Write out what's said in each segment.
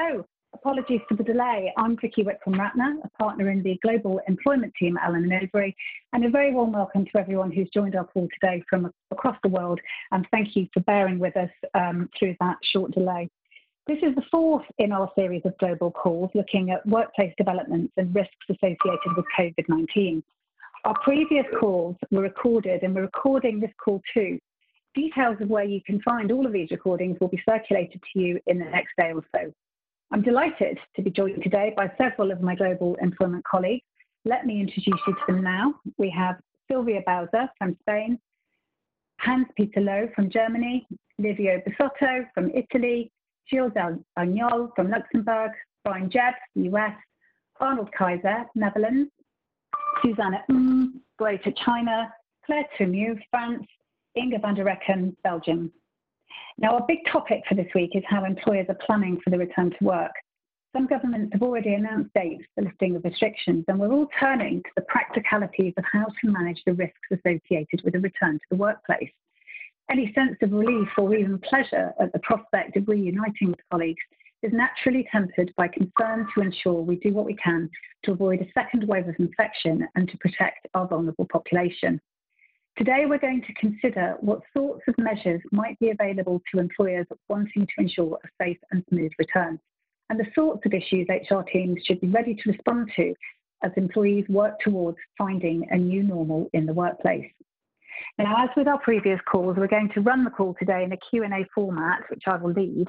Hello. Apologies for the delay. I'm Vicky Wickram-Ratner, a partner in the Global Employment Team at Allen & Overy, and a very warm welcome to everyone who's joined our call today from across the world, and thank you for bearing with us um, through that short delay. This is the fourth in our series of global calls looking at workplace developments and risks associated with COVID-19. Our previous calls were recorded and we're recording this call too. Details of where you can find all of these recordings will be circulated to you in the next day or so. I'm delighted to be joined today by several of my global employment colleagues. Let me introduce you to them now. We have Silvia Bauza from Spain, Hans-Peter Loh from Germany, Livio Bisotto from Italy, Gilles Agnol from Luxembourg, Brian Jebb, US, Arnold Kaiser, Netherlands, Susanna Mm, Greater China, Claire Tumu, France, Inga van der Recken, Belgium. Now, our big topic for this week is how employers are planning for the return to work. Some governments have already announced dates for lifting of restrictions, and we're all turning to the practicalities of how to manage the risks associated with a return to the workplace. Any sense of relief or even pleasure at the prospect of reuniting with colleagues is naturally tempered by concern to ensure we do what we can to avoid a second wave of infection and to protect our vulnerable population. Today, we're going to consider what sorts of measures might be available to employers wanting to ensure a safe and smooth return, and the sorts of issues HR teams should be ready to respond to as employees work towards finding a new normal in the workplace. Now, as with our previous calls, we're going to run the call today in a Q&A format, which I will lead.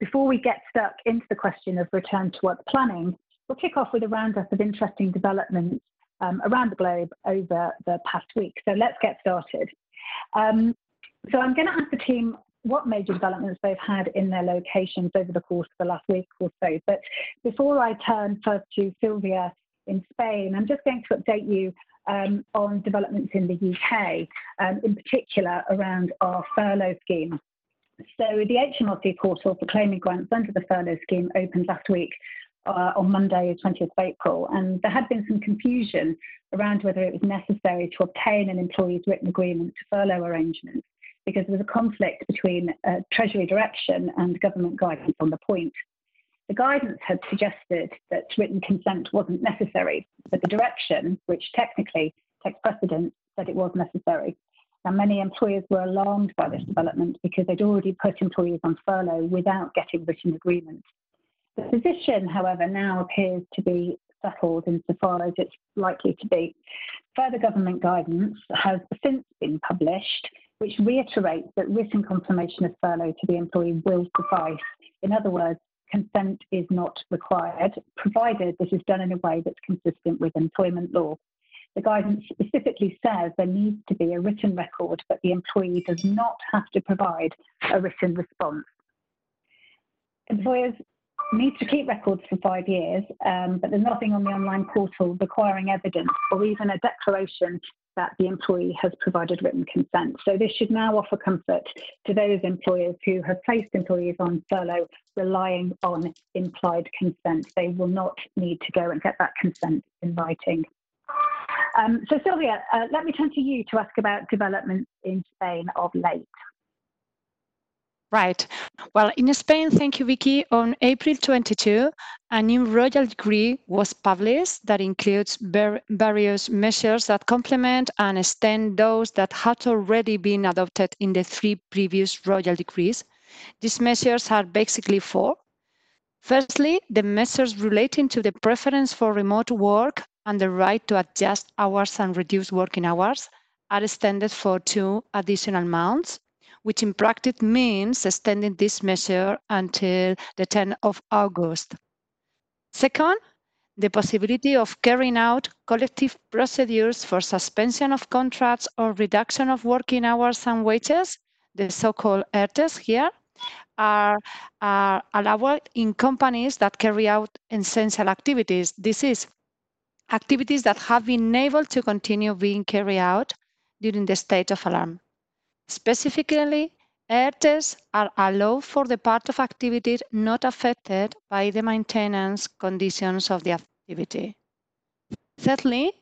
Before we get stuck into the question of return to work planning, we'll kick off with a roundup of interesting developments um, around the globe over the past week. So let's get started. Um, so I'm going to ask the team what major developments they've had in their locations over the course of the last week or so. But before I turn first to Sylvia in Spain, I'm just going to update you um, on developments in the UK, um, in particular around our furlough scheme. So the HMRC portal for claiming grants under the furlough scheme opened last week uh, on Monday, 20th of April, and there had been some confusion around whether it was necessary to obtain an employee's written agreement to furlough arrangements because there was a conflict between uh, Treasury direction and government guidance on the point. The guidance had suggested that written consent wasn't necessary, but the direction, which technically takes precedence, said it was necessary. Now, many employers were alarmed by this development because they'd already put employees on furlough without getting written agreement. The position, however, now appears to be settled insofar as it's likely to be. Further government guidance has since been published, which reiterates that written confirmation of furlough to the employee will suffice. In other words, consent is not required, provided this is done in a way that's consistent with employment law. The guidance specifically says there needs to be a written record, but the employee does not have to provide a written response. Employers need to keep records for five years, um, but there's nothing on the online portal requiring evidence or even a declaration that the employee has provided written consent. So this should now offer comfort to those employers who have placed employees on furlough relying on implied consent. They will not need to go and get that consent in writing. Um, so Sylvia, uh, let me turn to you to ask about developments in Spain of late. Right. Well, in Spain, thank you, Vicky, on April 22, a new royal decree was published that includes various measures that complement and extend those that had already been adopted in the three previous royal decrees. These measures are basically four. Firstly, the measures relating to the preference for remote work and the right to adjust hours and reduce working hours are extended for two additional months which in practice means extending this measure until the 10th of August. Second, the possibility of carrying out collective procedures for suspension of contracts or reduction of working hours and wages, the so-called ERTES here, are, are allowed in companies that carry out essential activities. This is activities that have been able to continue being carried out during the state of alarm. Specifically, ERTES are allowed for the part of activity not affected by the maintenance conditions of the activity. Thirdly,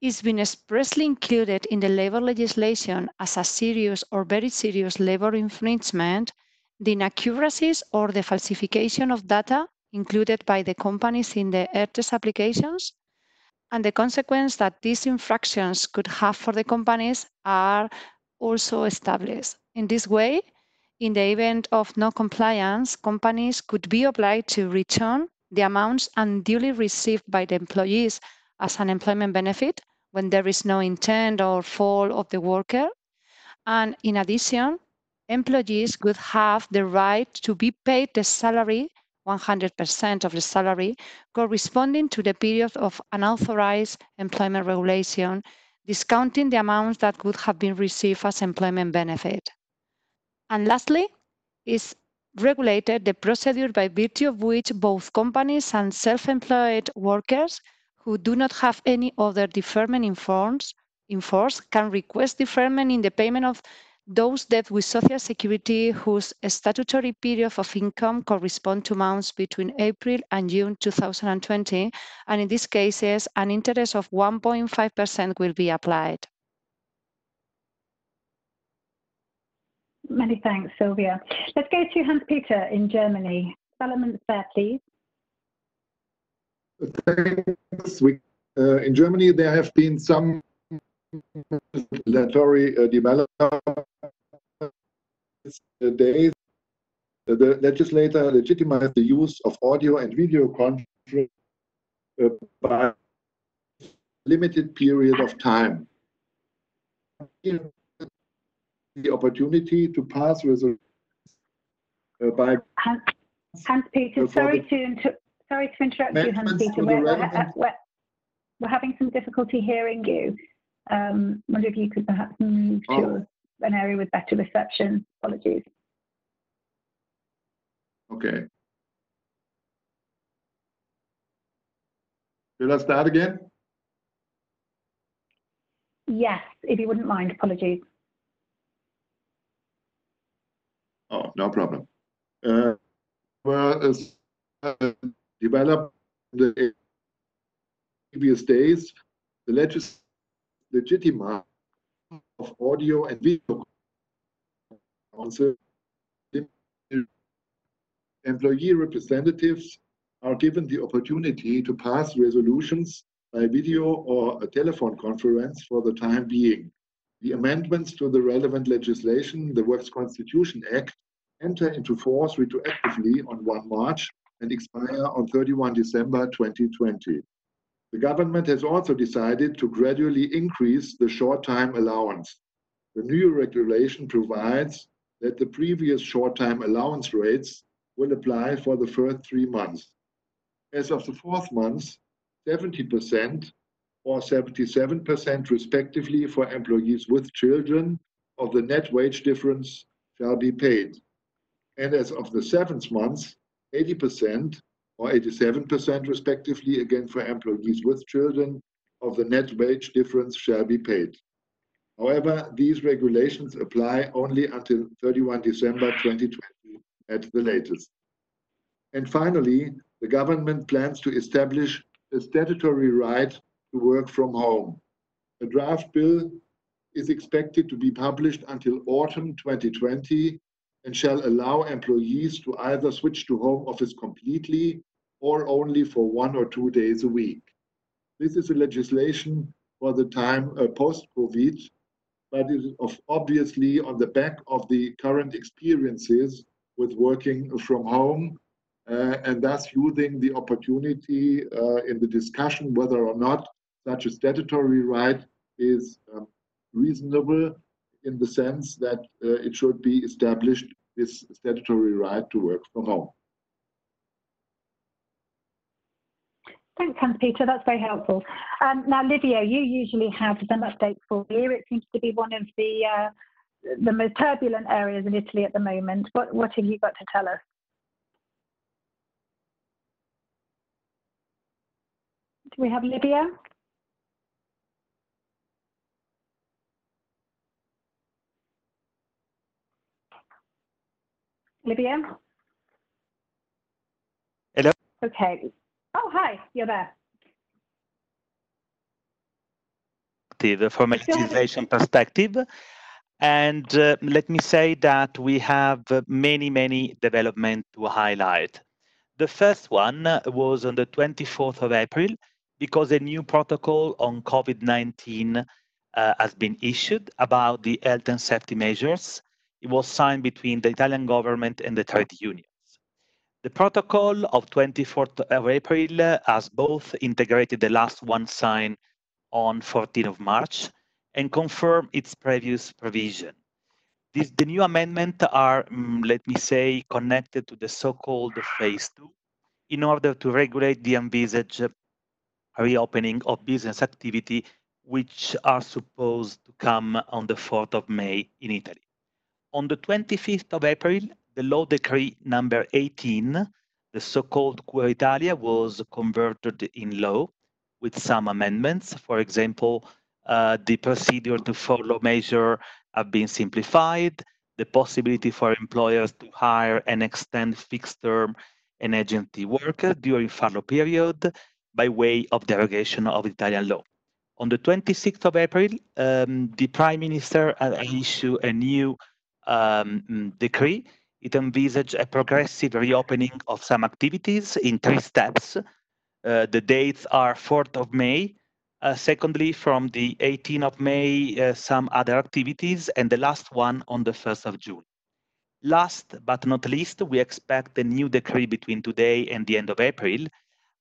it's been expressly included in the labor legislation as a serious or very serious labor infringement the inaccuracies or the falsification of data included by the companies in the ERTES applications. And the consequence that these infractions could have for the companies are also established. In this way, in the event of non-compliance, companies could be obliged to return the amounts unduly received by the employees as an employment benefit when there is no intent or fault of the worker. And in addition, employees would have the right to be paid the salary, 100% of the salary, corresponding to the period of unauthorized employment regulation, discounting the amounts that would have been received as employment benefit. And lastly, is regulated the procedure by virtue of which both companies and self-employed workers who do not have any other deferment in force, in force can request deferment in the payment of those debts with Social Security whose statutory period of income correspond to months between April and June 2020, and in these cases, an interest of 1.5% will be applied. Many thanks, Sylvia. Let's go to Hans-Peter in Germany. Developments there, please. Thanks. We, uh, in Germany, there have been some regulatory uh, developments days. The legislator legitimized the use of audio and video conference uh, by a limited period of time the opportunity to pass resolutions uh, by Hans, Hans Peter, sorry to inter- sorry to interrupt you, Hans Peter. We're, we're, we're, we're, having some difficulty hearing you. Um, wonder if you could perhaps move oh. to an area with better reception. Apologies. Okay. Will I start again? Yes, if you wouldn't mind. Apologies. Oh, no problem. Uh, well, uh, developed in the previous days, the legis legitimate of audio and video council employee representatives are given the opportunity to pass resolutions by video or a telephone conference for the time being. The amendments to the relevant legislation, the Works Constitution Act, enter into force retroactively on 1 March and expire on 31 December 2020. The government has also decided to gradually increase the short-time allowance. The new regulation provides that the previous short-time allowance rates will apply for the first three months. As of the fourth month, 70% or 77% respectively for employees with children of the net wage difference shall be paid and as of the seventh month, 80% or 87% respectively, again for employees with children, of the net wage difference shall be paid. However, these regulations apply only until 31 December 2020 at the latest. And finally, the government plans to establish a statutory right to work from home. A draft bill is expected to be published until autumn 2020 and shall allow employees to either switch to home office completely or only for one or two days a week. This is a legislation for the time uh, post-COVID, but it is obviously on the back of the current experiences with working from home uh, and thus using the opportunity uh, in the discussion whether or not such a statutory right is um, reasonable in the sense that uh, it should be established this statutory right to work from home. Thanks, Hans-Peter. That's very helpful. Um, now, Livio, you usually have some updates for you. It seems to be one of the uh, the most turbulent areas in Italy at the moment. What what have you got to tell us? Do we have Livio? Livio? Hello? Okay. Oh, hi, you're there. From a legislation perspective. And uh, let me say that we have uh, many, many developments to highlight. The first one was on the 24th of April because a new protocol on COVID 19 uh, has been issued about the health and safety measures. It was signed between the Italian government and the trade unions. The protocol of 24th of April has both integrated the last one signed on 14th of March and confirm its previous provision. The new amendments are, um, let me say, connected to the so-called phase two in order to regulate the envisaged reopening of business activity, which are supposed to come on the 4th of May in Italy. On the 25th of April, the law decree number 18, the so-called Cura Italia, was converted in law with some amendments. For example, uh, the procedure to follow measure have been simplified, the possibility for employers to hire and extend fixed term and agency workers during furlough period by way of derogation of Italian law. On the 26th of April, um, the Prime Minister issued a new um, decree. It envisaged a progressive reopening of some activities in three steps. Uh, the dates are 4th of May, uh, secondly, from the 18th of May, uh, some other activities, and the last one on the 1st of June. Last but not least, we expect a new decree between today and the end of April,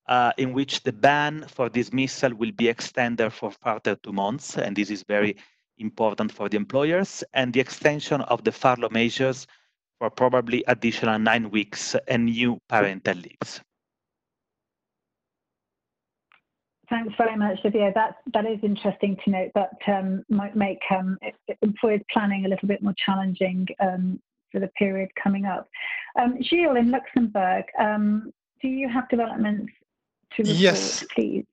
uh, in which the ban for dismissal will be extended for further two months, and this is very important for the employers, and the extension of the furlough measures for probably additional nine weeks and new parental leaves. Thanks very much, Livio. That that is interesting to note. That um, might make um, employers planning a little bit more challenging um, for the period coming up. Um, Gilles, in Luxembourg, um, do you have developments to report, yes. please?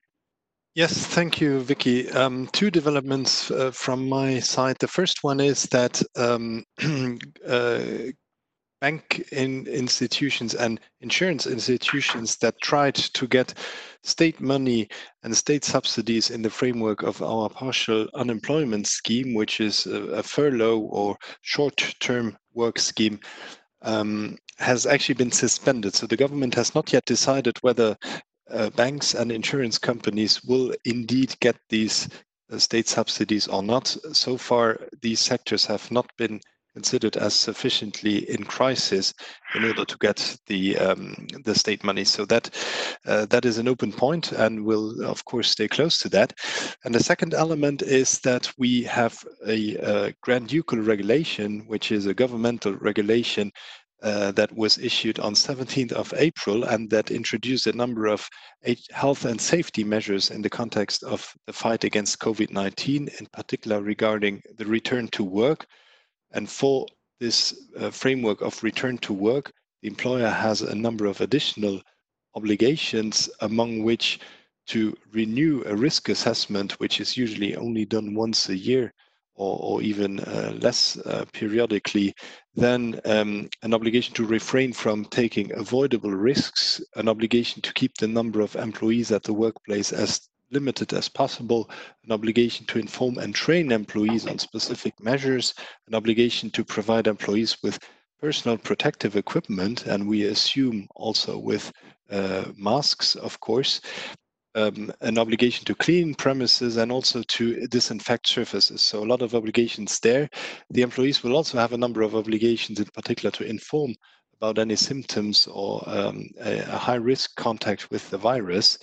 Yes, thank you, Vicky. Um, two developments uh, from my side. The first one is that um, uh, bank in institutions and insurance institutions that tried to get state money and state subsidies in the framework of our partial unemployment scheme, which is a, a furlough or short-term work scheme, um, has actually been suspended. So the government has not yet decided whether uh, banks and insurance companies will indeed get these uh, state subsidies or not. So far, these sectors have not been considered as sufficiently in crisis in order to get the um, the state money. So that uh, that is an open point, and we'll of course stay close to that. And the second element is that we have a, a Grand Ducal regulation, which is a governmental regulation. Uh, that was issued on 17th of April and that introduced a number of health and safety measures in the context of the fight against COVID-19, in particular regarding the return to work, and for this uh, framework of return to work, the employer has a number of additional obligations, among which to renew a risk assessment, which is usually only done once a year or, or even uh, less uh, periodically, then um, an obligation to refrain from taking avoidable risks, an obligation to keep the number of employees at the workplace as limited as possible, an obligation to inform and train employees on specific measures, an obligation to provide employees with personal protective equipment, and we assume also with uh, masks, of course, um, an obligation to clean premises and also to disinfect surfaces. So a lot of obligations there. The employees will also have a number of obligations in particular to inform about any symptoms or um, a, a, high risk contact with the virus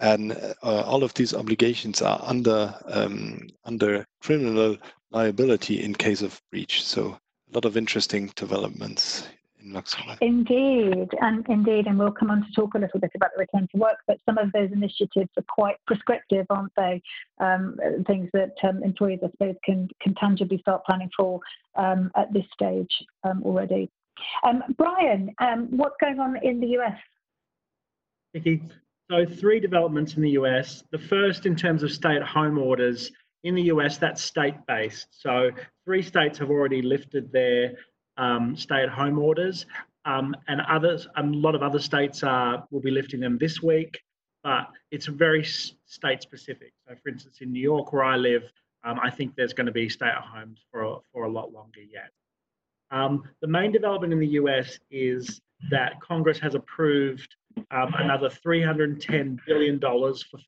and uh, all of these obligations are under um, under criminal liability in case of breach. So a lot of interesting developments in Luxembourg. Indeed, and indeed, and we'll come on to talk a little bit about the return to work. But some of those initiatives are quite prescriptive, aren't they? Um, things that um, employees, I suppose, can can tangibly start planning for um, at this stage um, already. Um, Brian, um, what's going on in the US? Vicky, so, three developments in the US. The first, in terms of stay at home orders, in the US, that's state based. So, three states have already lifted their um, stay at home orders, um, and others, a lot of other states are, will be lifting them this week, but it's very state specific. So, for instance, in New York, where I live, um, I think there's going to be stay at homes for, for a lot longer yet. Um, the main development in the US is that Congress has approved um, another $310 billion for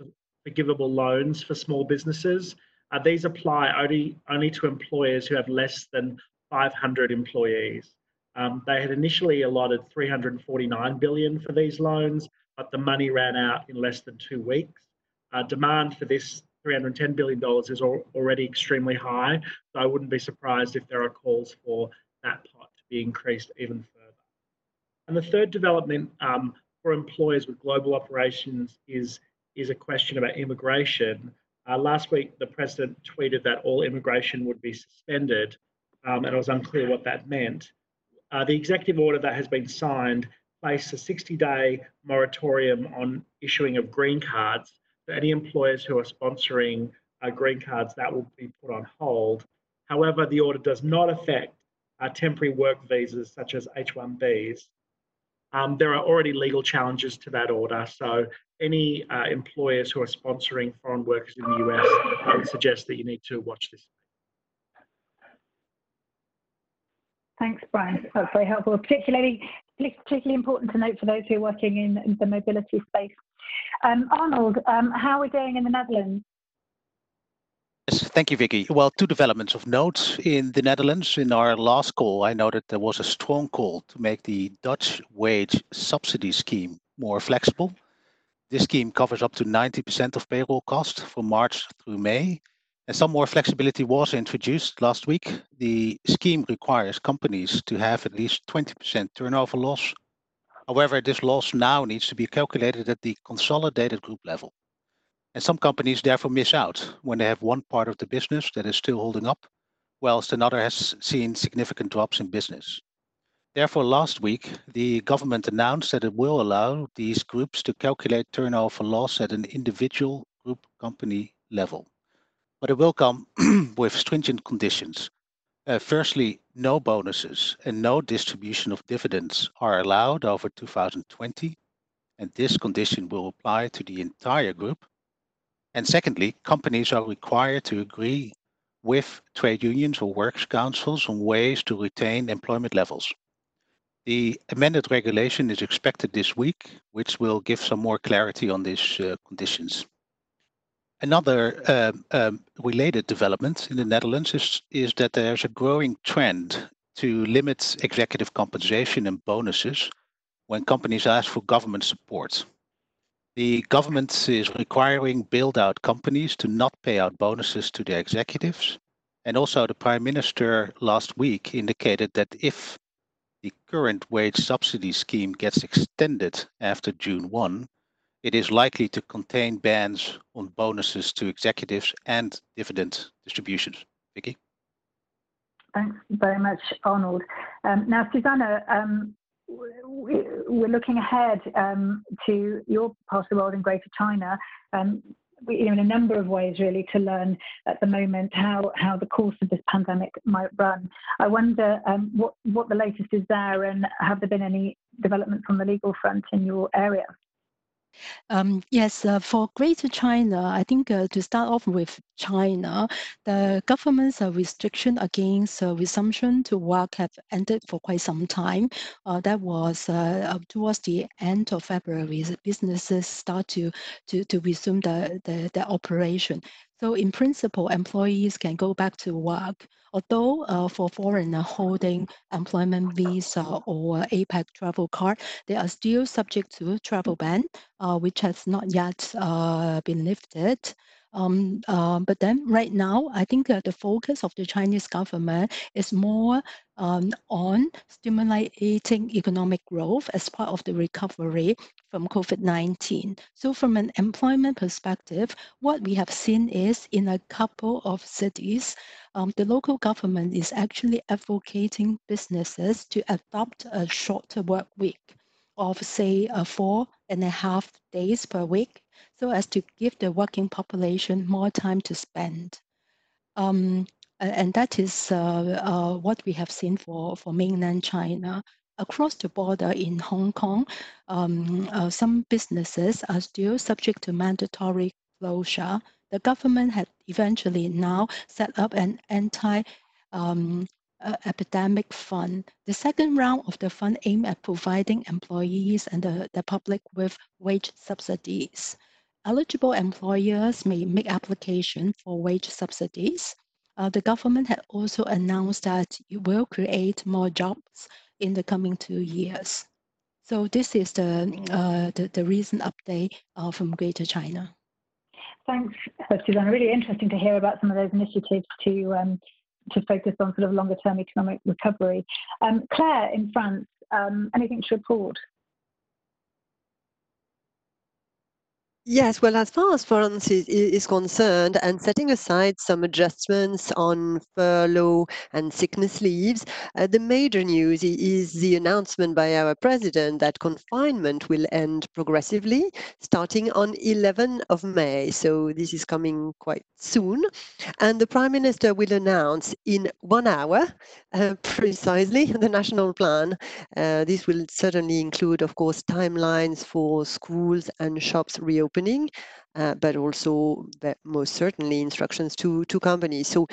forgivable loans for small businesses. Uh, these apply only, only to employers who have less than 500 employees. Um, they had initially allotted 349 billion for these loans, but the money ran out in less than two weeks. Uh, demand for this 310 billion dollars is al already extremely high, so I wouldn't be surprised if there are calls for that pot to be increased even further. And the third development um, for employers with global operations is is a question about immigration. Uh, last week, the president tweeted that all immigration would be suspended, um, and it was unclear what that meant. Uh, the executive order that has been signed placed a 60 day moratorium on issuing of green cards for any employers who are sponsoring uh, green cards that will be put on hold. However, the order does not affect uh, temporary work visas such as H1Bs. Um, there are already legal challenges to that order, so any uh, employers who are sponsoring foreign workers in the US, I would suggest that you need to watch this. Thanks, Brian. That's very helpful, particularly particularly important to note for those who are working in, in the mobility space. Um, Arnold, um, how are we doing in the Netherlands? Yes, thank you, Vicky. Well, two developments of note in the Netherlands. In our last call, I noted there was a strong call to make the Dutch wage subsidy scheme more flexible. This scheme covers up to 90% of payroll costs from March through May. And some more flexibility was introduced last week. The scheme requires companies to have at least 20% turnover loss. However, this loss now needs to be calculated at the consolidated group level. And some companies therefore miss out when they have one part of the business that is still holding up, whilst another has seen significant drops in business. Therefore, last week, the government announced that it will allow these groups to calculate turnover loss at an individual group company level. But it will come with stringent conditions. Uh, firstly, no bonuses and no distribution of dividends are allowed over 2020, and this condition will apply to the entire group and secondly, companies are required to agree with trade unions or works councils on ways to retain employment levels. The amended regulation is expected this week, which will give some more clarity on these uh, conditions. Another uh, um, related development in the Netherlands is, is that there's a growing trend to limit executive compensation and bonuses when companies ask for government support. The government is requiring build out companies to not pay out bonuses to their executives. And also, the Prime Minister last week indicated that if the current wage subsidy scheme gets extended after June 1, it is likely to contain bans on bonuses to executives and dividend distributions. Vicky? Thanks very much, Arnold. Um, now, Susanna, um, we're looking ahead um, to your part of the world in Greater China. Um, we, you know, in a number of ways, really, to learn at the moment how, how the course of this pandemic might run. I wonder um, what what the latest is there, and have there been any developments on the legal front in your area? Um, yes, uh, for Greater China, I think uh, to start off with China, the government's uh, restriction against uh, resumption to work have ended for quite some time. Uh, that was uh, towards the end of February, businesses start to to, to resume the, the, the operation. So in principle, employees can go back to work. Although uh, for foreigner holding employment visa or APEC travel card, they are still subject to travel ban, uh, which has not yet uh, been lifted. Um, uh, but then right now, I think that the focus of the Chinese government is more um, on stimulating economic growth as part of the recovery from COVID-19. So from an employment perspective, what we have seen is in a couple of cities, um, the local government is actually advocating businesses to adopt a shorter work week of say uh, four and a half days per week so as to give the working population more time to spend. Um, and that is uh, uh, what we have seen for, for mainland China. Across the border in Hong Kong, um, uh, some businesses are still subject to mandatory closure. The government had eventually now set up an anti um, uh, epidemic fund. The second round of the fund aimed at providing employees and the, the public with wage subsidies. Eligible employers may make application for wage subsidies. Uh, the government had also announced that it will create more jobs in the coming two years. So this is the, uh, the, the, recent update uh, from Greater China. Thanks, Susanna. Really interesting to hear about some of those initiatives to um, to focus on sort of longer term economic recovery. Um, Claire in France, um, anything to report? Yes, well, as far as France is, is, concerned, and setting aside some adjustments on furlough and sickness leaves, uh, the major news is the announcement by our president that confinement will end progressively starting on 11 of May. So this is coming quite soon. And the prime minister will announce in one hour uh, precisely the national plan. Uh, this will certainly include, of course, timelines for schools and shops reopening opening, uh, but also most certainly instructions to, to companies. So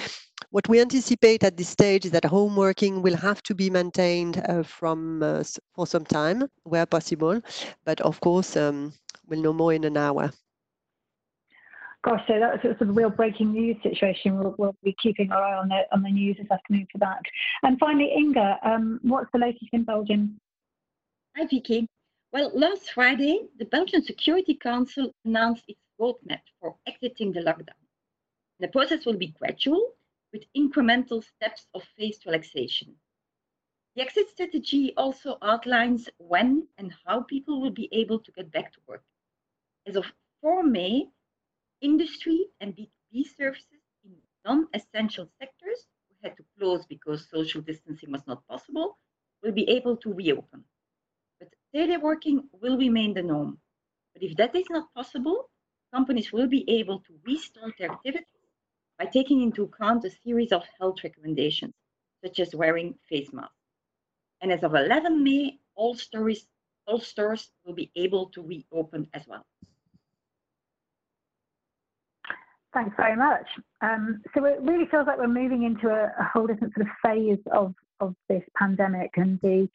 what we anticipate at this stage is that home working will have to be maintained uh, from uh, for some time where possible, but of course um, we'll know more in an hour. Gosh, so that's a sort of real breaking news situation. We'll, we'll, be keeping our eye on the on the news this afternoon for that. And finally, Inga, um, what's the latest in Belgium? Hi, Vicky. Well, last Friday, the Belgian Security Council announced its roadmap for exiting the lockdown. The process will be gradual, with incremental steps of phased relaxation. The exit strategy also outlines when and how people will be able to get back to work. As of 4 May, industry and B2B services in non-essential sectors who had to close because social distancing was not possible will be able to reopen. Teleworking will remain the norm. But if that is not possible, companies will be able to restart their activities by taking into account a series of health recommendations, such as wearing face masks. And as of 11 May, all stores, all stores will be able to reopen as well. Thanks very much. Um, so it really feels like we're moving into a, a, whole different sort of phase of, of this pandemic and the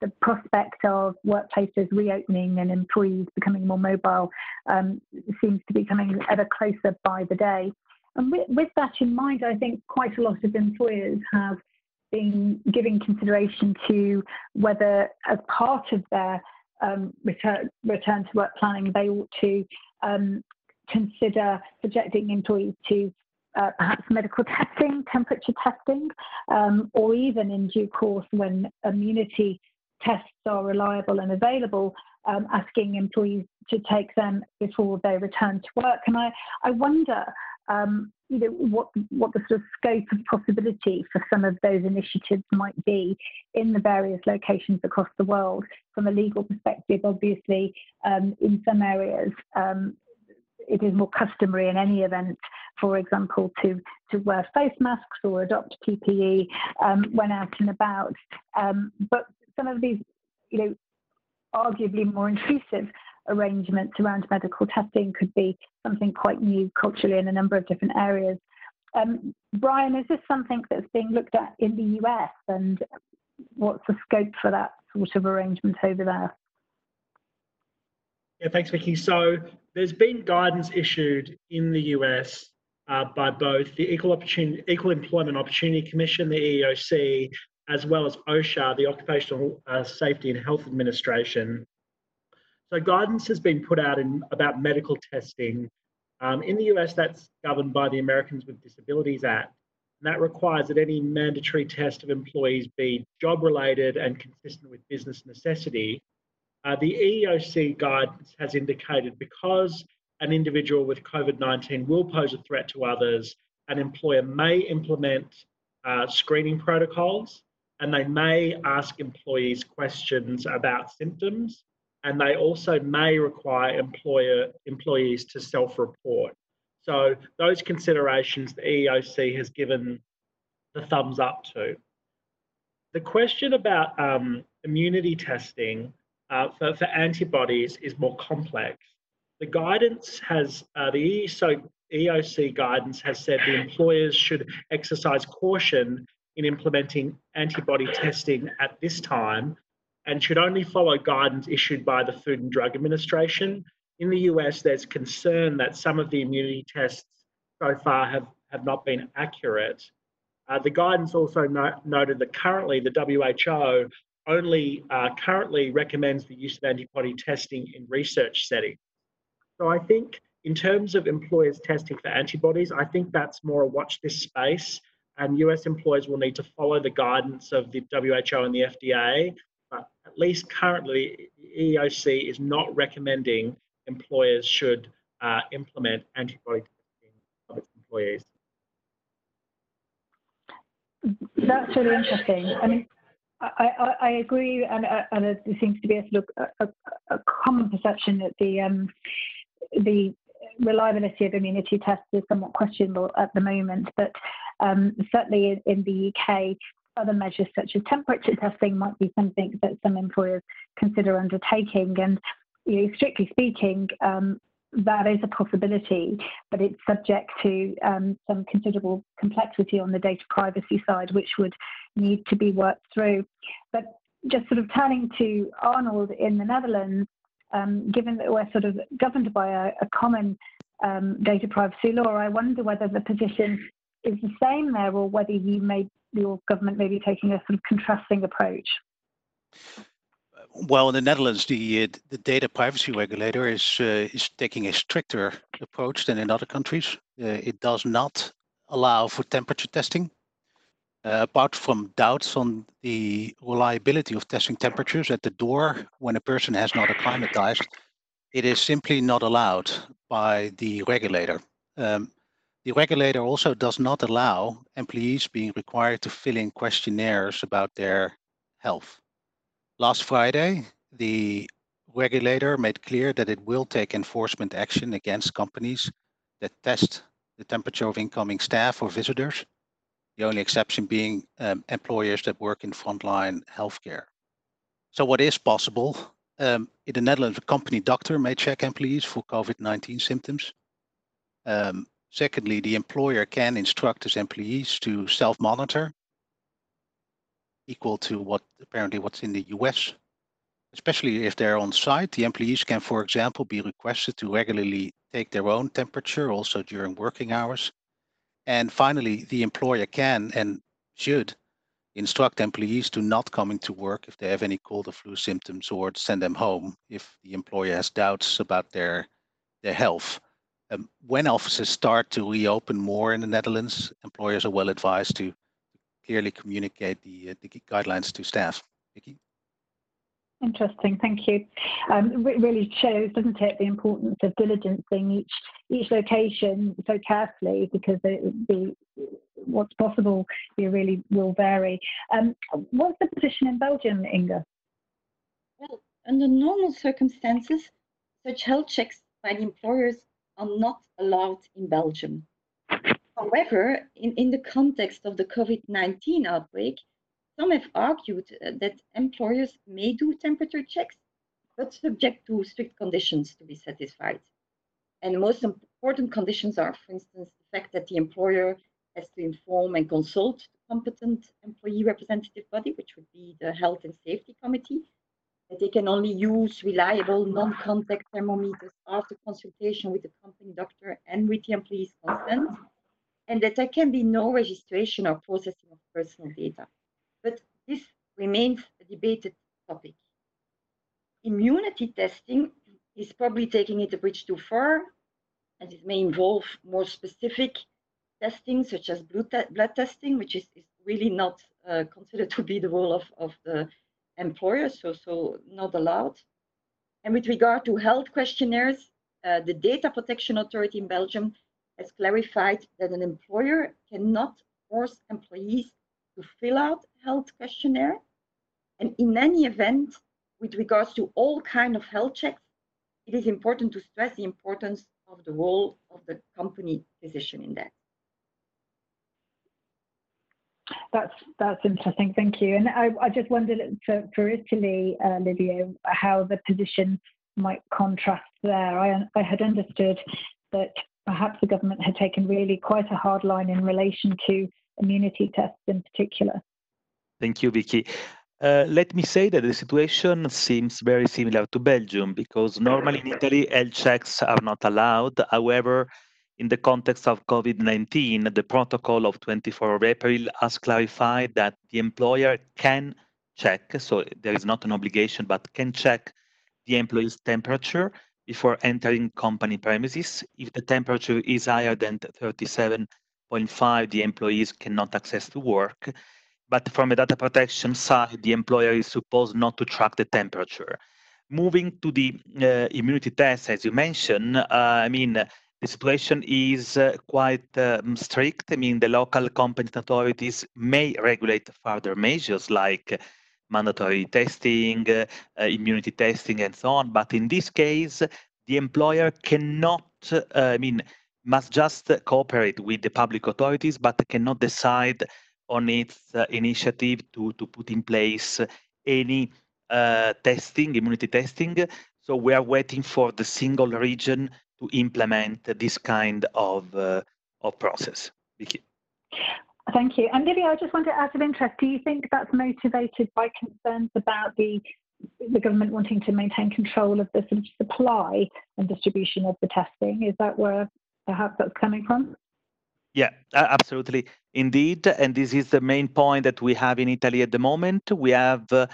the prospect of workplaces reopening and employees becoming more mobile um, seems to be coming ever closer by the day. And with, with, that in mind, I think quite a lot of employers have been giving consideration to whether, as part of their um, return, return to work planning, they ought to um, consider subjecting employees to uh, perhaps medical testing, temperature testing, um, or even in due course when immunity tests are reliable and available, um, asking employees to take them before they return to work. And I, I wonder, um, you know, what what the sort of scope of possibility for some of those initiatives might be in the various locations across the world. From a legal perspective, obviously, um, in some areas, um, it is more customary in any event, for example, to, to wear face masks or adopt PPE um, when out and about. Um, but some of these, you know, arguably more intrusive arrangements around medical testing could be something quite new culturally in a number of different areas. Um, Brian, is this something that's being looked at in the US and what's the scope for that sort of arrangement over there? Yeah, thanks, Vicky. So there's been guidance issued in the US uh, by both the Equal, Equal Employment Opportunity Commission, the EEOC, as well as OSHA, the Occupational uh, Safety and Health Administration. So guidance has been put out in about medical testing. Um, in the US, that's governed by the Americans with Disabilities Act. And that requires that any mandatory test of employees be job related and consistent with business necessity. Uh, the EEOC guidance has indicated because an individual with COVID 19 will pose a threat to others, an employer may implement uh, screening protocols and they may ask employees questions about symptoms and they also may require employer employees to self-report. So those considerations the EEOC has given the thumbs up to. The question about um, immunity testing uh, for, for, antibodies is more complex. The guidance has, uh, the EEOC guidance has said the employers should exercise caution in implementing antibody testing at this time and should only follow guidance issued by the Food and Drug Administration. In the US, there's concern that some of the immunity tests so far have, have not been accurate. Uh, the guidance also no noted that currently the WHO only uh, currently recommends the use of antibody testing in research settings. So I think in terms of employers testing for antibodies, I think that's more a watch this space and US employers will need to follow the guidance of the WHO and the FDA. But at least currently, EEOC is not recommending employers should uh, implement antibody testing of its employees. That's really interesting. I mean, I, I, I agree, and, uh, and there seems to be a sort of a, a, a common perception that the um, the reliability of immunity tests is somewhat questionable at the moment, but um, certainly in, the UK, other measures such as temperature testing might be something that some employers consider undertaking. And you know, strictly speaking, um, that is a possibility, but it's subject to um, some considerable complexity on the data privacy side, which would need to be worked through. But just sort of turning to Arnold in the Netherlands, um, given that we're sort of governed by a, a common um, data privacy law, I wonder whether the position is the same there or whether you may, your government may be taking a sort of contrasting approach. Well, in the Netherlands, the uh, the data privacy regulator is uh, is taking a stricter approach than in other countries. Uh, it does not allow for temperature testing. Uh, apart from doubts on the reliability of testing temperatures at the door when a person has not acclimatized, it is simply not allowed by the regulator. Um, the regulator also does not allow employees being required to fill in questionnaires about their health. Last Friday, the regulator made clear that it will take enforcement action against companies that test the temperature of incoming staff or visitors the only exception being um, employers that work in frontline healthcare. So what is possible? Um, in the Netherlands, a company doctor may check employees for COVID-19 symptoms. Um, secondly, the employer can instruct his employees to self-monitor, equal to what apparently what's in the US. Especially if they're on site, the employees can, for example, be requested to regularly take their own temperature also during working hours and finally, the employer can and should instruct employees to not come into work if they have any cold or flu symptoms or send them home if the employer has doubts about their, their health. Um, when offices start to reopen more in the Netherlands, employers are well advised to clearly communicate the, uh, the guidelines to staff. Vicky? Interesting, thank you. Um, it really shows, doesn't it, the importance of diligencing each each location so carefully because the, the what's possible you really will vary. Um, what's the position in Belgium, Inga? Well, under normal circumstances, such health checks by the employers are not allowed in Belgium. However, in, in the context of the COVID-19 outbreak, some have argued uh, that employers may do temperature checks, but subject to strict conditions to be satisfied. And the most important conditions are, for instance, the fact that the employer has to inform and consult the competent employee representative body, which would be the Health and Safety Committee, that they can only use reliable non-contact thermometers after consultation with the doctor and with the employee's consent, and that there can be no registration or processing of personal data but this remains a debated topic. Immunity testing is probably taking it a bridge too far, and it may involve more specific testing, such as blood, te blood testing, which is, is really not uh, considered to be the role of, of the employer, so, so not allowed. And with regard to health questionnaires, uh, the Data Protection Authority in Belgium has clarified that an employer cannot force employees to fill out health questionnaire. And in any event, with regards to all kind of health checks, it is important to stress the importance of the role of the company physician in that. That's that's interesting. Thank you. And I, I just wondered for, for Italy, uh, Livio, how the position might contrast there. I, I had understood that perhaps the government had taken really quite a hard line in relation to immunity tests in particular? Thank you, Vicky. Uh, let me say that the situation seems very similar to Belgium because normally in Italy, health checks are not allowed. However, in the context of COVID-19, the protocol of 24 of April has clarified that the employer can check, so there is not an obligation, but can check the employee's temperature before entering company premises. If the temperature is higher than 37.5, the employees cannot access to work. But from a data protection side, the employer is supposed not to track the temperature. Moving to the uh, immunity test, as you mentioned, uh, I mean, the situation is uh, quite um, strict. I mean, the local competent authorities may regulate further measures like mandatory testing, uh, immunity testing, and so on. But in this case, the employer cannot, uh, I mean, must just cooperate with the public authorities, but cannot decide on its uh, initiative to, to put in place any uh, testing, immunity testing. So we are waiting for the single region to implement this kind of, uh, of process. Vicky. Thank you. And Livio, I just wonder, out of interest, do you think that's motivated by concerns about the the government wanting to maintain control of the sort of supply and distribution of the testing? Is that where perhaps that's coming from? Yeah, absolutely. Indeed. And this is the main point that we have in Italy at the moment. We have uh,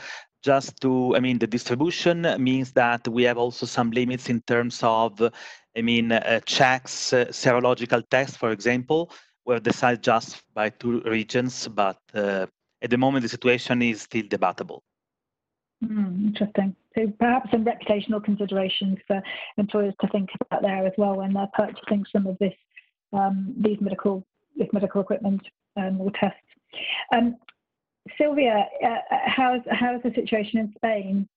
just to, I mean, the distribution means that we have also some limits in terms of, I mean, uh, checks, uh, serological tests, for example, were decided just by two regions, but uh, at the moment the situation is still debatable. Mm, interesting. So perhaps some reputational considerations for employers to think about there as well when they're purchasing some of this um, these medical this medical equipment um, or tests. Um, Sylvia, uh, how's how's the situation in Spain?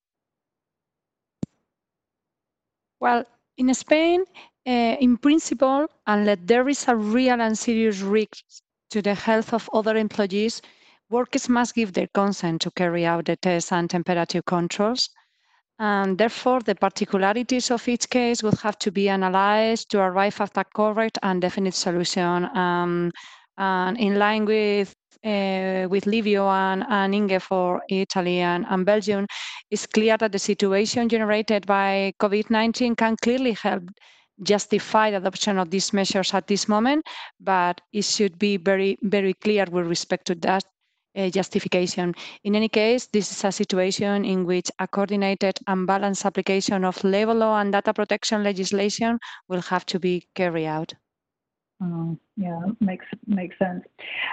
Well, in Spain, uh, in principle, unless there is a real and serious risk to the health of other employees, workers must give their consent to carry out the tests and temperature controls. And therefore, the particularities of each case will have to be analyzed to arrive at a correct and definite solution. Um, and in line with uh, with Livio and, and Inge for Italy and, and Belgium, it's clear that the situation generated by COVID-19 can clearly help justify the adoption of these measures at this moment, but it should be very, very clear with respect to that uh, justification. In any case, this is a situation in which a coordinated and balanced application of labor law and data protection legislation will have to be carried out. Oh, yeah, makes makes sense.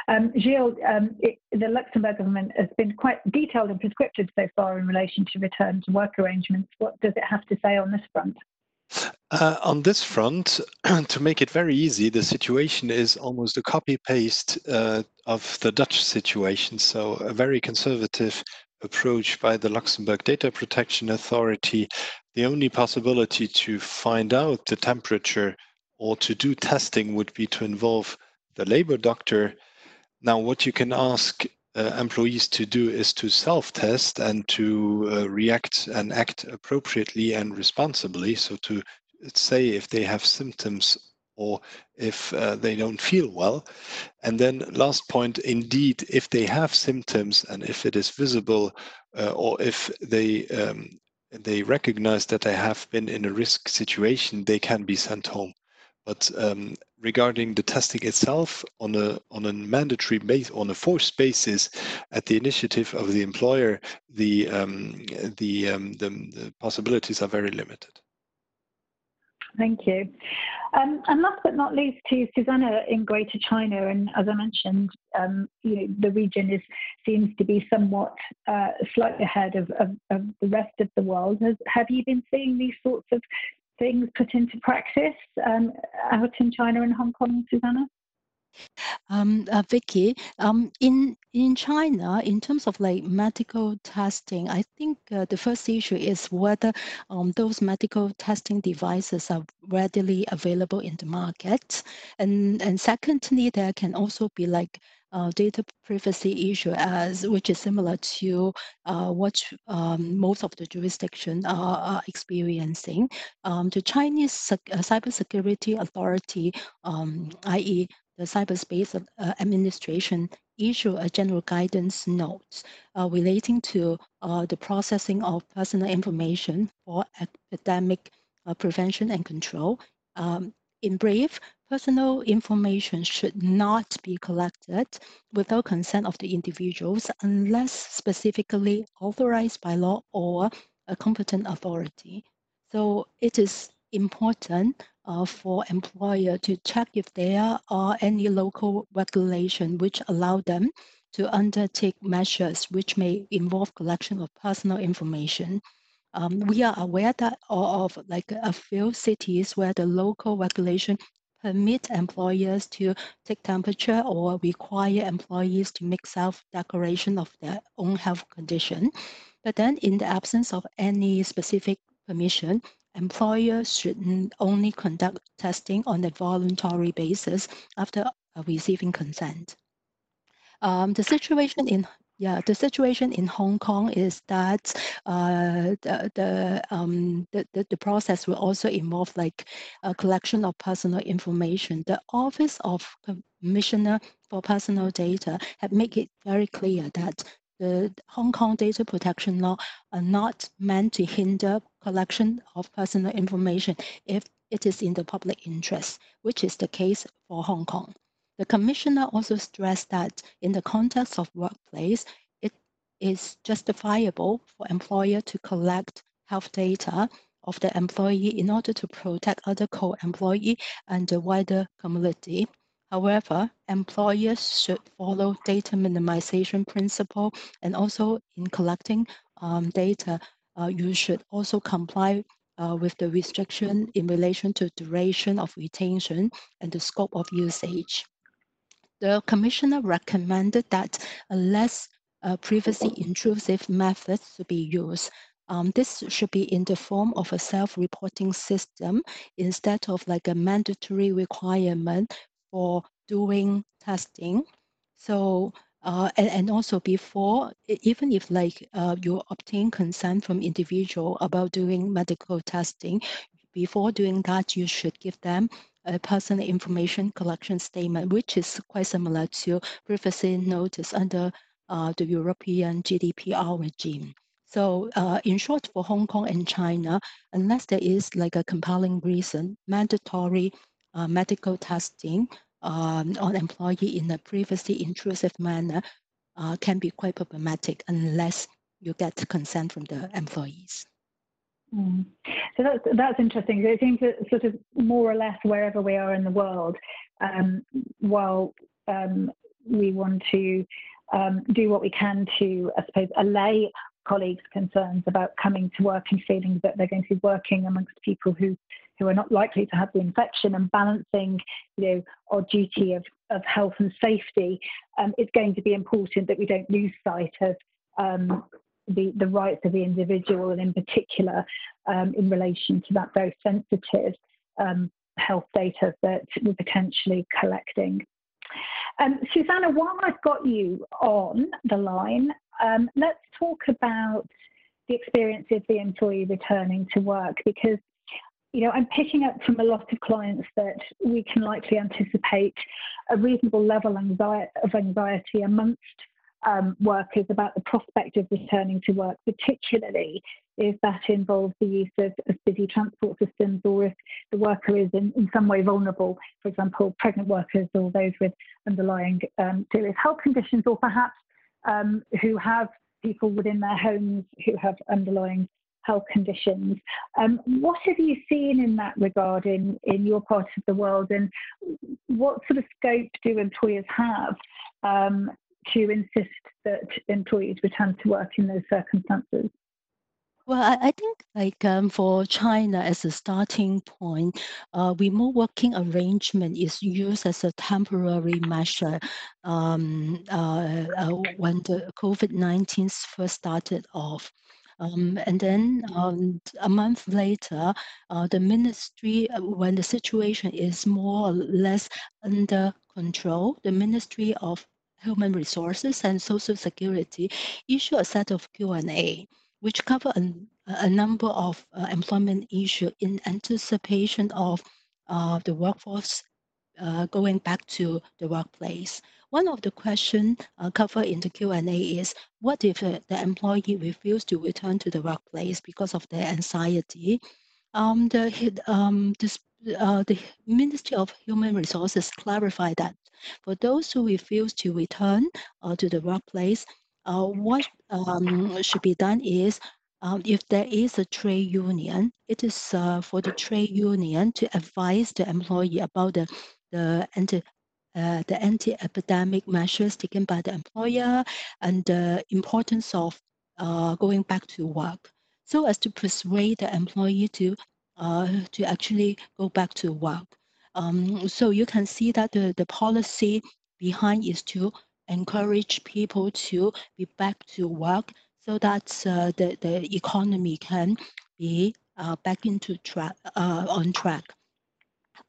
Um, Gilles, um, it, the Luxembourg government has been quite detailed and prescriptive so far in relation to return to work arrangements. What does it have to say on this front? Uh, on this front, to make it very easy, the situation is almost a copy paste uh, of the Dutch situation. So, a very conservative approach by the Luxembourg Data Protection Authority. The only possibility to find out the temperature or to do testing would be to involve the labor doctor. Now, what you can ask uh, employees to do is to self-test and to uh, react and act appropriately and responsibly. So to say if they have symptoms or if uh, they don't feel well. And then last point, indeed, if they have symptoms and if it is visible uh, or if they um, they recognize that they have been in a risk situation, they can be sent home. But um, regarding the testing itself on a on a mandatory base on a forced basis at the initiative of the employer, the um, the, um, the, the possibilities are very limited. Thank you. Um, and last but not least, to Susanna in Greater China, and as I mentioned, um, you know, the region is seems to be somewhat uh, slightly ahead of, of, of, the rest of the world. Has, have you been seeing these sorts of things put into practice um, out in China and Hong Kong, Susanna? Um, uh, Vicky, um, in in China, in terms of like medical testing, I think uh, the first issue is whether um, those medical testing devices are readily available in the market, and and secondly, there can also be like uh, data privacy issue as which is similar to uh, what um, most of the jurisdictions are, are experiencing. Um, the Chinese uh, Cybersecurity Authority, um, i.e. the Cyberspace uh, Administration issue a general guidance note uh, relating to uh, the processing of personal information for epidemic uh, prevention and control. Um, in brief, personal information should not be collected without consent of the individuals unless specifically authorized by law or a competent authority. So it is important uh, for employer to check if there are any local regulation which allow them to undertake measures which may involve collection of personal information. Um, we are aware that of like a few cities where the local regulation permit employers to take temperature or require employees to make self-declaration of their own health condition. But then in the absence of any specific permission, employers should only conduct testing on a voluntary basis after receiving consent. Um, the situation in yeah, the situation in Hong Kong is that uh, the the, um, the, the the process will also involve like a collection of personal information. The Office of Commissioner for Personal Data have made it very clear that the Hong Kong data protection law are not meant to hinder collection of personal information if it is in the public interest, which is the case for Hong Kong. The commissioner also stressed that in the context of workplace, it is justifiable for employer to collect health data of the employee in order to protect other co-employee and the wider community. However, employers should follow data minimization principle and also in collecting um, data, uh, you should also comply uh, with the restriction in relation to duration of retention and the scope of usage the commissioner recommended that less uh, privacy intrusive methods to be used. Um, this should be in the form of a self-reporting system instead of like a mandatory requirement for doing testing. So uh, and, and also before, even if like uh, you obtain consent from individual about doing medical testing, before doing that, you should give them a personal information collection statement, which is quite similar to privacy notice under uh, the European GDPR regime. So uh, in short, for Hong Kong and China, unless there is like a compelling reason, mandatory uh, medical testing um, on employee in a privacy intrusive manner uh, can be quite problematic unless you get consent from the employees. Mm. So that's that's interesting. It seems that sort of more or less wherever we are in the world, um, while um, we want to um, do what we can to, I suppose, allay colleagues' concerns about coming to work and feeling that they're going to be working amongst people who who are not likely to have the infection and balancing, you know, our duty of, of health and safety, um, it's going to be important that we don't lose sight of um, the, the rights of the individual and in particular um, in relation to that very sensitive um, health data that we're potentially collecting. Um, Susanna, while I've got you on the line, um, let's talk about the experience of the employee returning to work because you know, I'm picking up from a lot of clients that we can likely anticipate a reasonable level of anxiety amongst um, workers about the prospect of returning to work, particularly if that involves the use of, of busy transport systems or if the worker is in, in some way vulnerable, for example, pregnant workers or those with underlying um, serious health conditions, or perhaps um, who have people within their homes who have underlying health conditions. Um, what have you seen in that regard in, in your part of the world, and what sort of scope do employers have um, to insist that employees return to work in those circumstances? Well, I, think like um, for China as a starting point, uh, remote working arrangement is used as a temporary measure um, uh, uh, when the COVID-19 first started off. Um, and then um, a month later, uh, the ministry, uh, when the situation is more or less under control, the Ministry of Human Resources and Social Security issue a set of Q&A which cover a, a number of uh, employment issues in anticipation of uh, the workforce uh, going back to the workplace. One of the questions uh, covered in the Q&A is, what if uh, the employee refuses to return to the workplace because of their anxiety? Um, the, um, this, uh, the Ministry of Human Resources clarified that for those who refuse to return uh, to the workplace, uh, what um, should be done is um, if there is a trade union, it is uh, for the trade union to advise the employee about the the anti uh, the anti-epidemic measures taken by the employer and the importance of uh, going back to work, so as to persuade the employee to uh, to actually go back to work. Um, so you can see that the, the policy behind is to encourage people to be back to work so that uh, the, the economy can be uh, back into track uh, on track.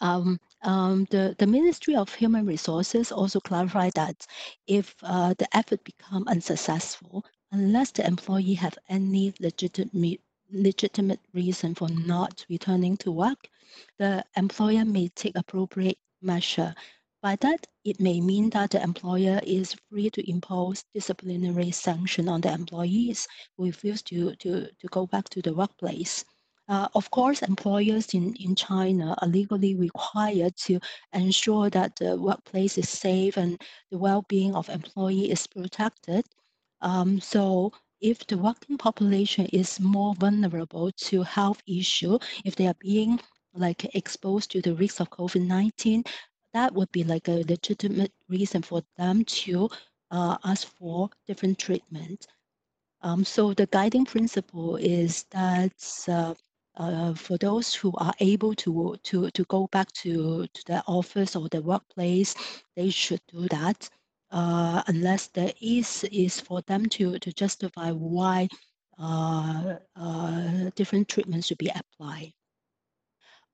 Um, um, the, the Ministry of Human Resources also clarified that if uh, the effort become unsuccessful, unless the employee have any legitimate legitimate reason for not returning to work, the employer may take appropriate measure by that, it may mean that the employer is free to impose disciplinary sanction on the employees who refuse to, to, to go back to the workplace. Uh, of course, employers in, in China are legally required to ensure that the workplace is safe and the well-being of employee is protected. Um, so if the working population is more vulnerable to health issue, if they are being like exposed to the risk of COVID-19, that would be like a legitimate reason for them to uh, ask for different treatment. Um, so the guiding principle is that uh, uh, for those who are able to to to go back to to their office or their workplace, they should do that. Uh, unless there is is for them to to justify why uh, uh, different treatments should be applied.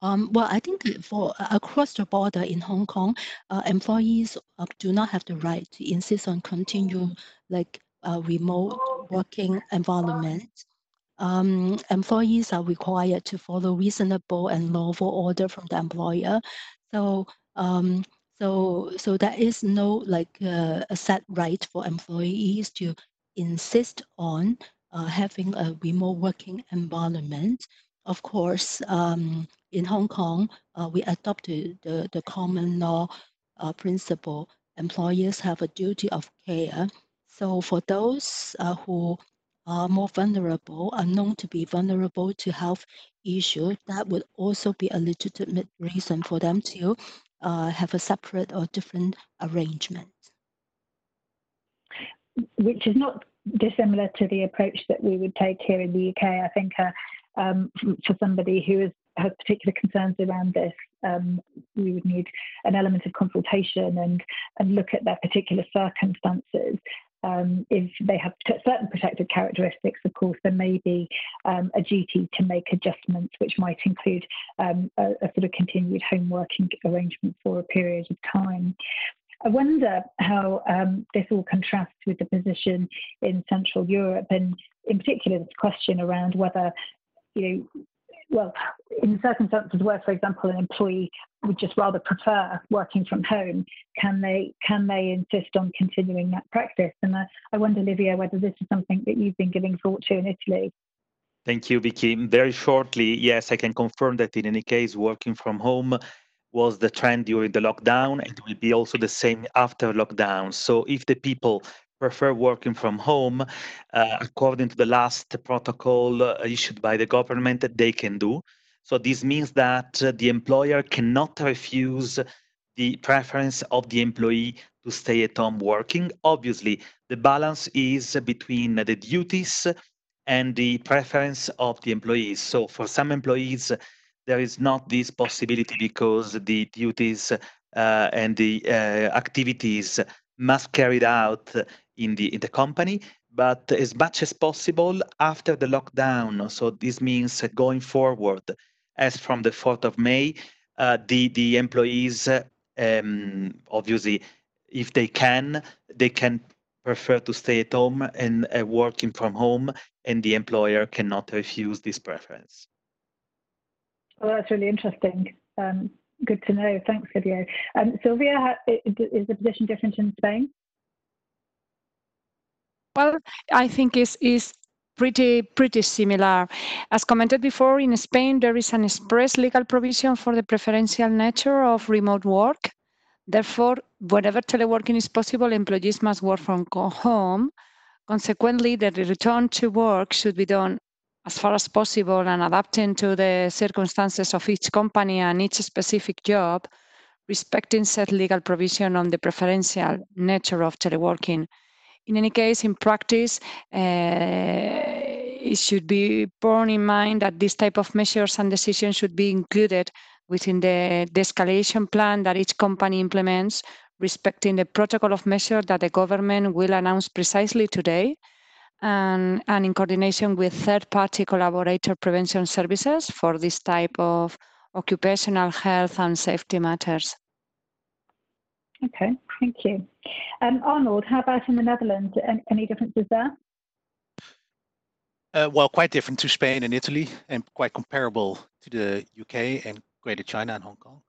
Um, well, I think for uh, across the border in Hong Kong, uh, employees uh, do not have the right to insist on continue like uh, remote working environment. Um, employees are required to follow reasonable and lawful order from the employer. So, um, so, so there is no like uh, a set right for employees to insist on having a remote working environment. Of course, um, in Hong Kong, uh, we adopted the, the common law uh, principle. Employers have a duty of care. So for those uh, who are more vulnerable, are known to be vulnerable to health issues, that would also be a legitimate reason for them to uh, have a separate or different arrangement. Which is not dissimilar to the approach that we would take here in the UK. I think uh, um, for somebody who is has particular concerns around this, um, we would need an element of consultation and, and look at their particular circumstances. Um, if they have certain protected characteristics, of course, there may be um, a duty to make adjustments, which might include um, a, a, sort of continued home working arrangement for a period of time. I wonder how um, this all contrasts with the position in Central Europe, and in particular, this question around whether you know well, in circumstances where, for example, an employee would just rather prefer working from home, can they can they insist on continuing that practice? And I, I wonder, Livio, whether this is something that you've been giving thought to in Italy. Thank you, Vicky. Very shortly, yes, I can confirm that in any case, working from home was the trend during the lockdown and will be also the same after lockdown. So if the people prefer working from home, uh, according to the last protocol uh, issued by the government, that they can do. So this means that uh, the employer cannot refuse the preference of the employee to stay at home working. Obviously, the balance is between the duties and the preference of the employees. So for some employees, there is not this possibility because the duties uh, and the uh, activities must carried out in the in the company but as much as possible after the lockdown so this means going forward as from the 4th of may uh, the the employees um, obviously if they can they can prefer to stay at home and uh, working from home and the employer cannot refuse this preference well that's really interesting um, good to know. Thanks, Livio. Um, Sylvia, is the position different in Spain? Well, I think is is pretty pretty similar. As commented before, in Spain there is an express legal provision for the preferential nature of remote work. Therefore, whenever teleworking is possible, employees must work from home. Consequently, the return to work should be done as far as possible and adapting to the circumstances of each company and each specific job, respecting said legal provision on the preferential nature of teleworking. In any case, in practice, uh, it should be borne in mind that this type of measures and decisions should be included within the, the escalation plan that each company implements, respecting the protocol of measure that the government will announce precisely today, and, and in coordination with third-party collaborator prevention services for this type of occupational health and safety matters. Okay, thank you. Um, Arnold, how about in the Netherlands? Any, differences there? Uh, well, quite different to Spain and Italy, and quite comparable to the UK and Greater China and Hong Kong.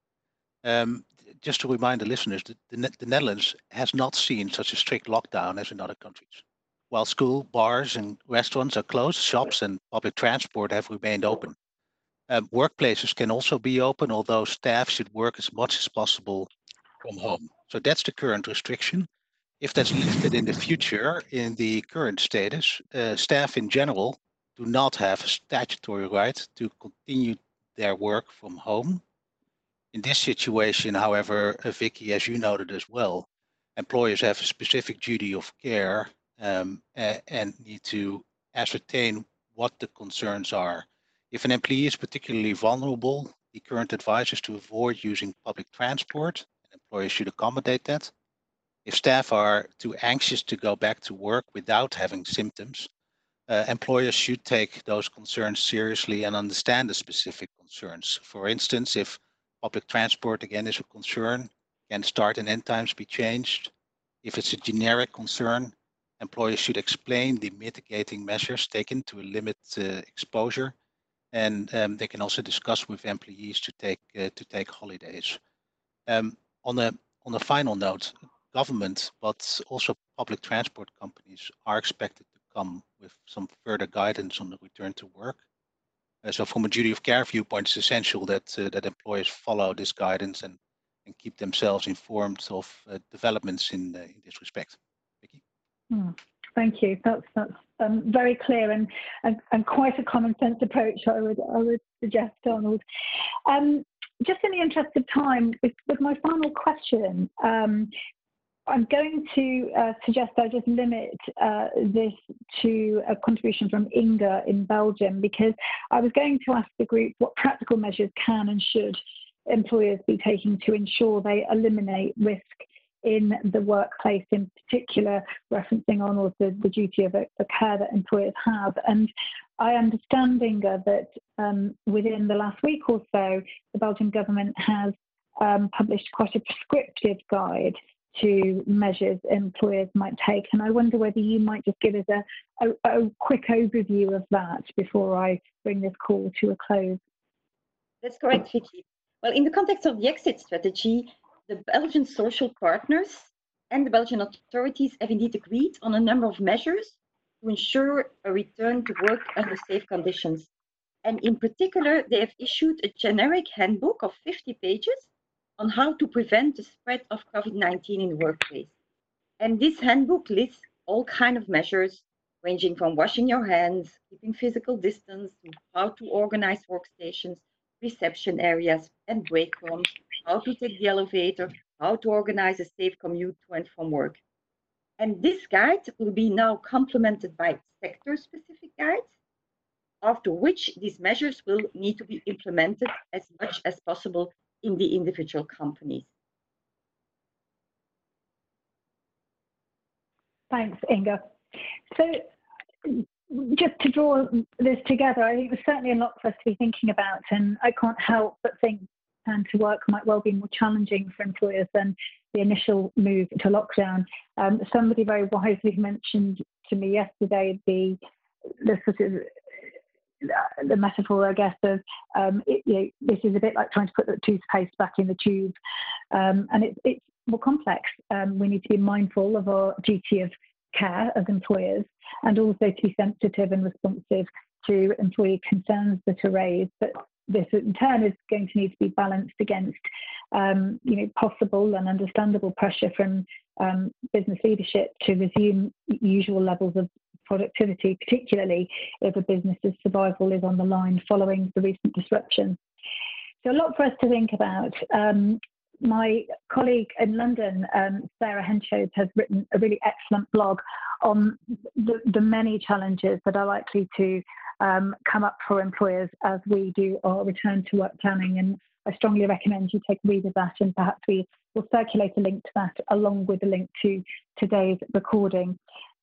Um, just to remind the listeners, the, the, the, Netherlands has not seen such a strict lockdown as in other countries. While school, bars, and restaurants are closed, shops and public transport have remained open. Um, workplaces can also be open, although staff should work as much as possible from home. So that's the current restriction. If that's lifted in the future, in the current status, uh, staff in general do not have a statutory right to continue their work from home. In this situation, however, uh, Vicky, as you noted as well, employers have a specific duty of care um, and need to ascertain what the concerns are. If an employee is particularly vulnerable, the current advice is to avoid using public transport employers should accommodate that. If staff are too anxious to go back to work without having symptoms, uh, employers should take those concerns seriously and understand the specific concerns. For instance, if public transport again is a concern, can start and end times be changed? If it's a generic concern, employers should explain the mitigating measures taken to limit uh, exposure, and um, they can also discuss with employees to take uh, to take holidays. Um, on a on final note, government, but also public transport companies are expected to come with some further guidance on the return to work. Uh, so from a duty of care viewpoint, it's essential that uh, that employers follow this guidance and and keep themselves informed of uh, developments in in this respect. Vicky. Hmm. Thank you. That's that's um, very clear and, and, and quite a common sense approach. I would I would suggest, Arnold. Um, just in the interest of time, with, with my final question, um, I'm going to uh, suggest I just limit uh, this to a contribution from Inge in Belgium because I was going to ask the group what practical measures can and should employers be taking to ensure they eliminate risk in the workplace, in particular, referencing on also the duty of a care that employers have. And I understand, Inge, that um, within the last week or so, the Belgian government has um, published quite a prescriptive guide to measures employers might take. And I wonder whether you might just give us a, a, a quick overview of that before I bring this call to a close. That's correct, Vicky. Well, in the context of the exit strategy, the Belgian social partners and the Belgian authorities have indeed agreed on a number of measures to ensure a return to work under safe conditions. And in particular, they have issued a generic handbook of 50 pages on how to prevent the spread of COVID-19 in the workplace. And this handbook lists all kind of measures ranging from washing your hands, keeping physical distance, to how to organize workstations, reception areas and break rooms, how to take the elevator, how to organize a safe commute to and from work. And this guide will be now complemented by sector-specific guides, after which these measures will need to be implemented as much as possible in the individual companies. Thanks, Inge. So just to draw this together, I think there's certainly a lot for us to be thinking about, and I can't help but think and to work might well be more challenging for employers than the initial move to lockdown. Um, somebody very wisely mentioned to me yesterday the the sort of the metaphor, I guess, of um, it, you know, this is a bit like trying to put the toothpaste back in the tube, um, and it's it's more complex. Um, we need to be mindful of our duty of care as employers, and also to be sensitive and responsive to employee concerns that are raised. But this in turn is going to need to be balanced against um, you know possible and understandable pressure from um, business leadership to resume usual levels of productivity, particularly if a business's survival is on the line following the recent disruption. So a lot for us to think about. Um, my colleague in London, um, Sarah Henchoz, has written a really excellent blog on the, the many challenges that are likely to um, come up for employers as we do our return to work planning. And I strongly recommend you take a read of that, and perhaps we will circulate a link to that along with a link to today's recording.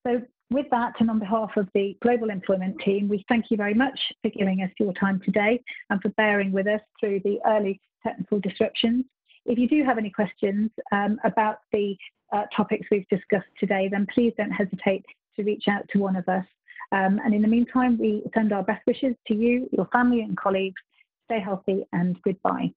So, with that, and on behalf of the Global Employment team, we thank you very much for giving us your time today and for bearing with us through the early technical disruptions. If you do have any questions um, about the uh, topics we've discussed today, then please don't hesitate to reach out to one of us. Um, and in the meantime, we send our best wishes to you, your family and colleagues. Stay healthy and goodbye.